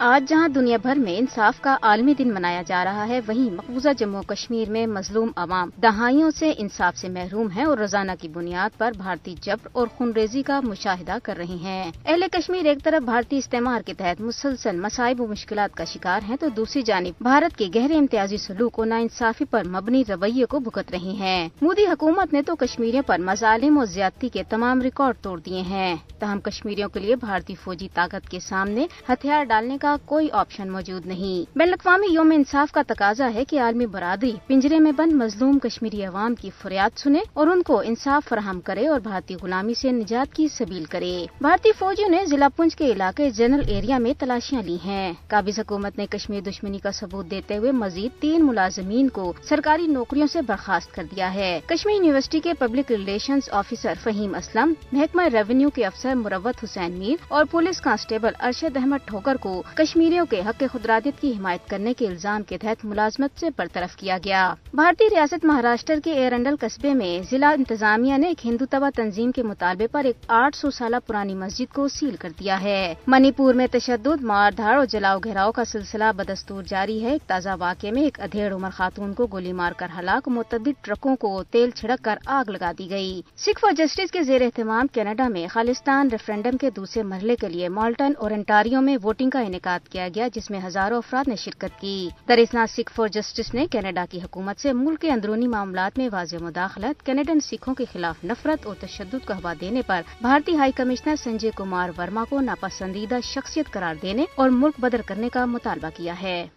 آج جہاں دنیا بھر میں انصاف کا عالمی دن منایا جا رہا ہے، وہیں مقبوضہ جموں کشمیر میں مظلوم عوام دہائیوں سے انصاف سے محروم ہیں اور روزانہ کی بنیاد پر بھارتی جبر اور خنریزی کا مشاہدہ کر رہے ہیں۔ اہل کشمیر ایک طرف بھارتی استعمار کے تحت مسلسل مسائب و مشکلات کا شکار ہیں، تو دوسری جانب بھارت کے گہرے امتیازی سلوک اور ناانصافی پر مبنی رویے کو بھگت رہی ہیں۔ مودی حکومت نے تو کشمیریوں پر مظالم اور زیادتی کے تمام ریکارڈ توڑ دیے ہیں۔ تاہم کشمیریوں کے لیے بھارتی فوجی طاقت کے سامنے ہتھیار ڈالنے کا کوئی آپشن موجود نہیں۔ بین الاقوامی یوم انصاف کا تقاضا ہے کہ عالمی برادری پنجرے میں بند مظلوم کشمیری عوام کی فریاد سنے اور ان کو انصاف فراہم کرے اور بھارتی غلامی سے نجات کی سبیل کرے۔ بھارتی فوجیوں نے ضلع پنچ کے علاقے جنرل ایریا میں تلاشیاں لی ہیں۔ قابض حکومت نے کشمیر دشمنی کا ثبوت دیتے ہوئے مزید تین ملازمین کو سرکاری نوکریوں سے برخاست کر دیا ہے۔ کشمیر یونیورسٹی کے public relations officer Fahim Aslam, محکمہ ریونیو کے افسر مروت حسین میر اور پولیس کانسٹیبل ارشد احمد ٹھوکر کو کشمیریوں کے حق خدرادیت کی حمایت کرنے کے الزام کے تحت ملازمت سے برطرف کیا گیا۔ بھارتی ریاست مہاراشٹر کے ایرنڈل قصبے میں ضلع انتظامیہ نے ایک ہندو تبا تنظیم کے مطالبے پر ایک آٹھ سو سالہ پرانی مسجد کو سیل کر دیا ہے۔ منی پور میں تشدد، مار دھاڑ اور جلاؤ گھیراؤ کا سلسلہ بدستور جاری ہے۔ ایک تازہ واقعے میں ایک ادھیڑ عمر خاتون کو گولی مار کر ہلاک، متعدد ٹرکوں کو تیل چھڑک کر آگ لگا دی گئی۔ سکھ فار جسٹس کے زیر اہتمام کینیڈا میں خالستان ریفرنڈم کے دوسرے مرحلے کے لیے مالٹن اور انٹاریو میں ووٹنگ کا انعقاد کیا گیا جس میں ہزاروں افراد نے شرکت کی۔ درسنا سکھ فار جسٹس نے کینیڈا کی حکومت سے ملک کے اندرونی معاملات میں واضح مداخلت کینیڈن سکھوں کے خلاف نفرت اور تشدد کو ہوا دینے پر بھارتی ہائی کمشنر سنجے کمار ورما کو ناپسندیدہ شخصیت قرار دینے اور ملک بدر کرنے کا مطالبہ کیا ہے۔